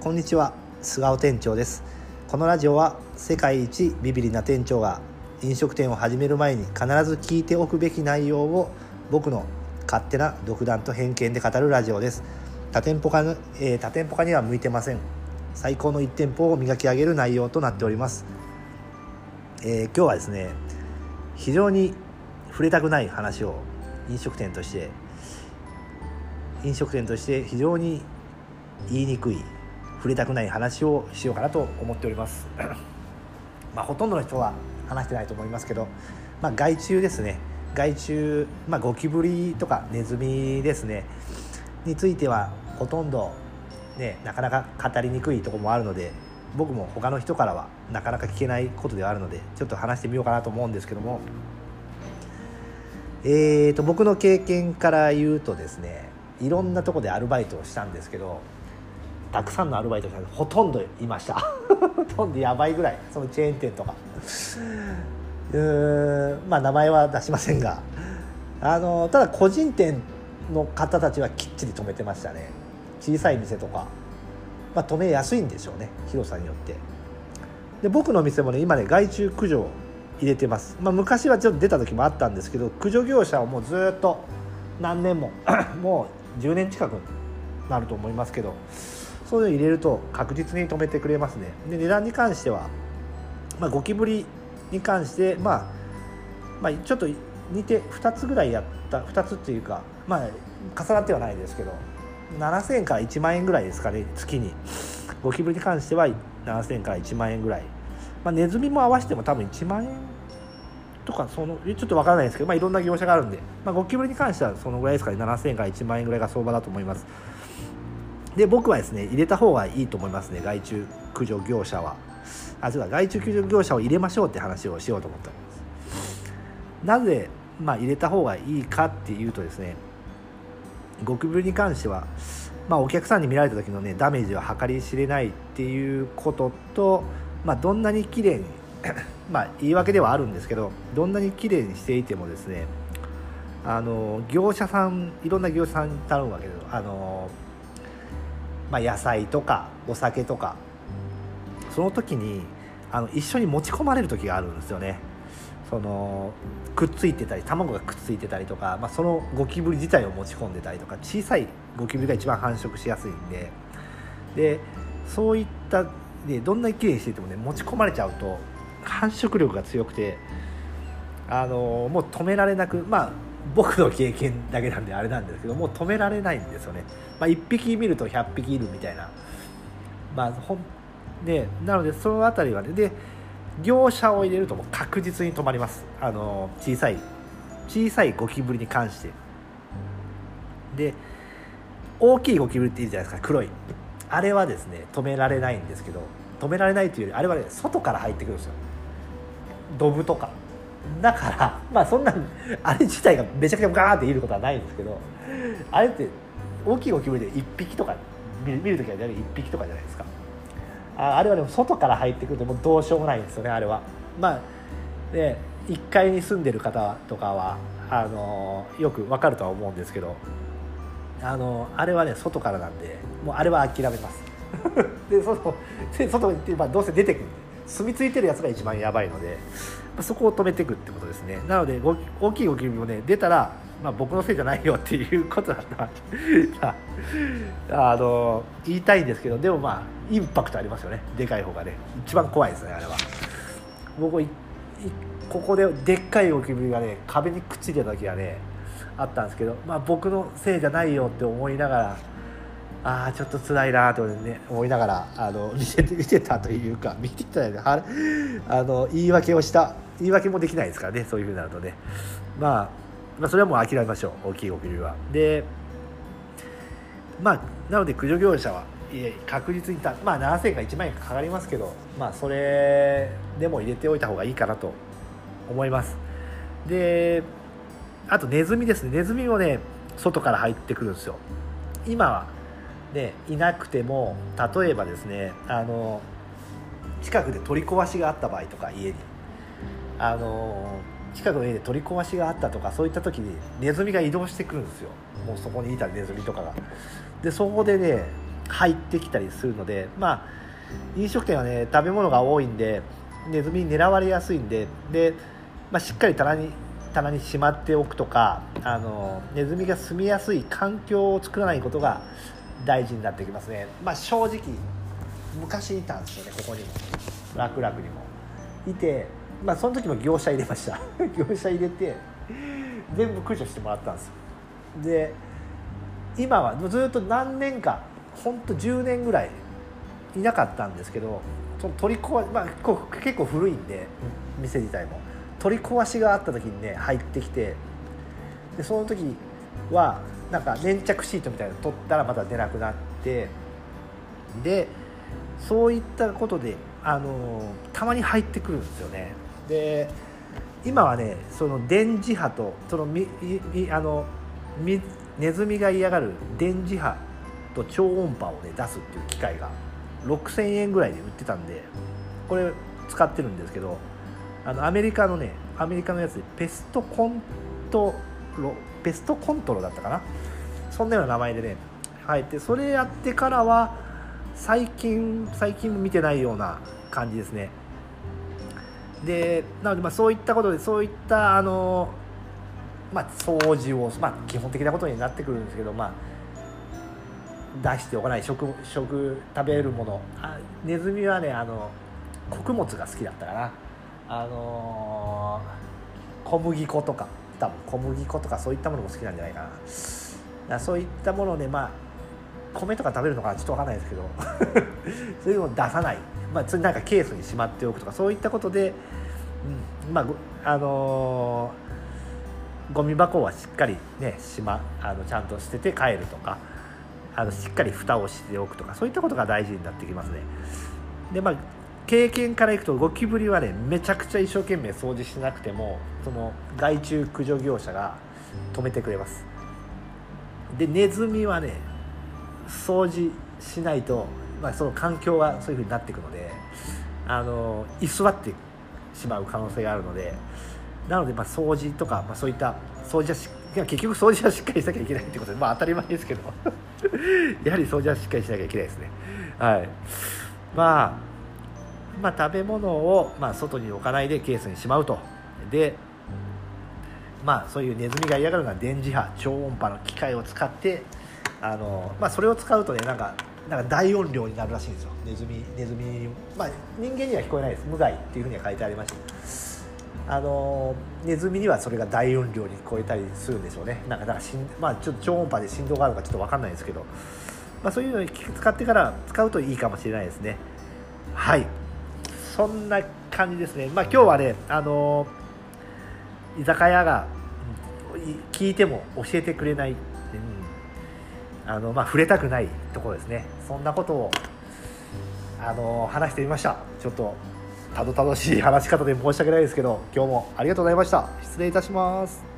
こんにちは菅尾店長です。このラジオは世界一ビビリな店長が飲食店を始める前に必ず聞いておくべき内容を僕の勝手な独断と偏見で語るラジオです。多店舗化,、えー、多店舗化には向いてません。最高の1店舗を磨き上げる内容となっております、えー、今日はですね非常に触れたくない話を飲食店として飲食店として非常に言いにくい触れたくない話をしようかなと思っております。まあほとんどの人は話してないと思いますけど、まあ、害虫ですね。害虫、まあ、ゴキブリとかネズミですね。についてはほとんど、ね、なかなか語りにくいところもあるので僕も他の人からはなかなか聞けないことではあるのでちょっと話してみようかなと思うんですけども。えーと僕の経験から言うとですねいろんなとこでアルバイトをしたんですけどたくさんのアルバイトがほとんどいました。ほとんどやばいぐらい。そのチェーン店とか。うまあ名前は出しませんが。あのただ個人店の方たちはきっちり止めてましたね。小さい店とか、まあ、止めやすいんでしょうね。広さによって。で僕の店もね今ね害虫駆除入れてます、まあ、昔はちょっと出た時もあったんですけど駆除業者をもうずっと何年も もう10年近くなると思いますけどそういうの入れると確実に止めてくれますね。で値段に関しては、まあ、ゴキブリに関して、まあ、まあちょっと似て2つぐらいやった2つっていうかまあ重なってはないですけど7000円から1万円ぐらいですかね月に。ゴキブリに関しては7000円から1万円ぐらい、まあ、ネズミも合わせても多分1万円とかそのちょっとわからないですけど、まあ、いろんな業者があるんで、まあ、ゴキブリに関してはそのぐらいですかね7000円から1万円ぐらいが相場だと思います。で僕はですね入れた方がいいと思いますね害虫駆除業者は。あそうだ害虫駆除業者を入れましょうって話をしようと思っております。なぜ、まあ、入れた方がいいかっていうとですねゴキブリに関しては、まあ、お客さんに見られた時のねダメージは計り知れないっていうことと、まあ、どんなに綺麗に まあ言い訳ではあるんですけどどんなに綺麗にしていてもですねあの業者さんいろんな業者さんに頼むわけですあのまあ、野菜とかお酒とか。その時にあの一緒に持ち込まれる時があるんですよね。そのくっついてたり卵がくっついてたりとか、まあ、そのゴキブリ自体を持ち込んでたりとか小さいゴキブリが一番繁殖しやすいんで。でそういったでどんなに綺麗にしててもね持ち込まれちゃうと繁殖力が強くてあのもう止められなくまあ僕の経験だけなんであれなんですけどもう止められないんですよね、まあ、1匹見ると100匹いるみたいな。まあほんでなのでその辺りはねで業者を入れるともう確実に止まります。あの小さい小さいゴキブリに関して。で大きいゴキブリっているじゃないですか黒い。あれはですね止められないんですけど止められないというよりあれはね外から入ってくるんですよ。ドブとか。だからまあそんなあれ自体がめちゃくちゃガーっていることはないんですけどあれって大きいゴキブリで1匹とか見る見る時は1匹とかじゃないですか。ああれはでも外から入ってくるともうどうしようもないんですよねあれは。まあで1階に住んでる方とかはあのよくわかるとは思うんですけどあのあれはね外からなんでもうあれは諦めます。で外で外に行って、まあ、どうせ出てくるんで。住み着いてるやつが一番やばいのでそこを止めていくってことですね。なので大きいゴキブリもね出たら、まあ、僕のせいじゃないよ っていうことだ。な あの言いたいんですけどでもまあインパクトありますよね。でかい方がね。一番怖いですねあれは。僕ここででっかいゴキブリがね壁にくっついてた時はねあったんですけど、まあ、僕のせいじゃないよって思いながらああちょっと辛いなと、ね、思いながらあの 見て見てたというか見てたよあの言い訳をした言い訳もできないですからねそういうふうになるとね、まあ、まあそれはもう諦めましょう大きいゴキブリは。でまあなので駆除業者は確実にた、まあ、7000円か1万円かかりますけど、まあ、それでも入れておいた方がいいかなと思います。であとネズミですね。ネズミもね外から入ってくるんですよ。今はねいなくても例えばですねあの近くで取り壊しがあった場合とか家に。あの近くの家で取り壊しがあったとかそういった時にネズミが移動してくるんですよ。もうそこにいたネズミとかが。でそこでね入ってきたりするのでまあ飲食店はね食べ物が多いんでネズミに狙われやすいんでで、まあ、しっかり棚に棚にしまっておくとかあのネズミが住みやすい環境を作らないことが大事になってきますね、まあ、正直昔いたんですよねここにも。楽々にも。いて、まあ、その時も業者入れました。業者入れて全部駆除してもらったんですよ。で今はずっと何年か本当10年ぐらいいなかったんですけどその取り壊まあ、結構古いんで店自体も。取り壊しがあった時にね入ってきてでその時はなんか粘着シートみたいなの取ったらまた出なくなってでそういったことであのたまに入ってくるんですよね。で今はねその電磁波とそのみあのみネズミが嫌がる電磁波と超音波をね出すっていう機械が6000円ぐらいで売ってたんでこれ使ってるんですけどあのアメリカのねアメリカのやつでペストコントロペストコントロだったかな？そんなような名前でね入ってそれやってからは最近最近見てないような感じですね。でなのでまあそういったことでそういったあのまあ掃除をまあ基本的なことになってくるんですけどまあ出しておかない食食食べるもの。あネズミはねあの穀物が好きだったかな。あのー、小麦粉とか。多分小麦粉とかそういったものも好きなんじゃないかな。かそういったものでまあ米とか食べるのかちょっと分かんないですけど。そういうのを出さない、まあ、それなんかケースにしまっておくとかそういったことで、うん、まああのー、ゴミ箱はしっかりねしまあのちゃんと捨てて帰るとかあのしっかり蓋をしておくとかそういったことが大事になってきますね。でまあ経験からいくとゴキブリはねめちゃくちゃ一生懸命掃除しなくてもその害虫駆除業者が止めてくれます。でネズミはね掃除しないと、まあ、その環境がそういうふうになっていくのであの居座ってしまう可能性があるのでなのでまあ掃除とか、まあ、そういった掃除はし結局掃除はしっかりしなきゃいけないってことでまあ当たり前ですけど。やはり掃除はしっかりしなきゃいけないですね。はい。まあまあ食べ物を、まあ、外に置かないでケースにしまうと。でまあそういうネズミが嫌がるのは電磁波超音波の機械を使ってあの、まあ、それを使うとねなんかなんか大音量になるらしいんですよ。ネズミネズミまあ人間には聞こえないです。無害っていうふうには書いてありました。あのネズミにはそれが大音量に聞こえたりするんでしょうね。なんかなんかしん、まあ、ちょっと超音波で振動があるのかちょっと分かんないですけど、まあ、そういうのに使ってから使うといいかもしれないですね。はい。そんな感じですね。まあ今日はねあの居酒屋が聞いても教えてくれないうんあの、まあ、触れたくないところですね。そんなことをあの話してみました。ちょっとたどたどしい話し方で申し訳ないですけど今日もありがとうございました。失礼いたします。